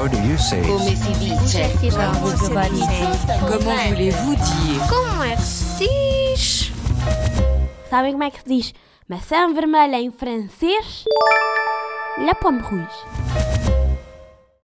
How do you say? Come si dice? Comment voulez-vous dire Como é que se diz? Sabem como é que se diz maçã vermelha em francês? La pomme rouge.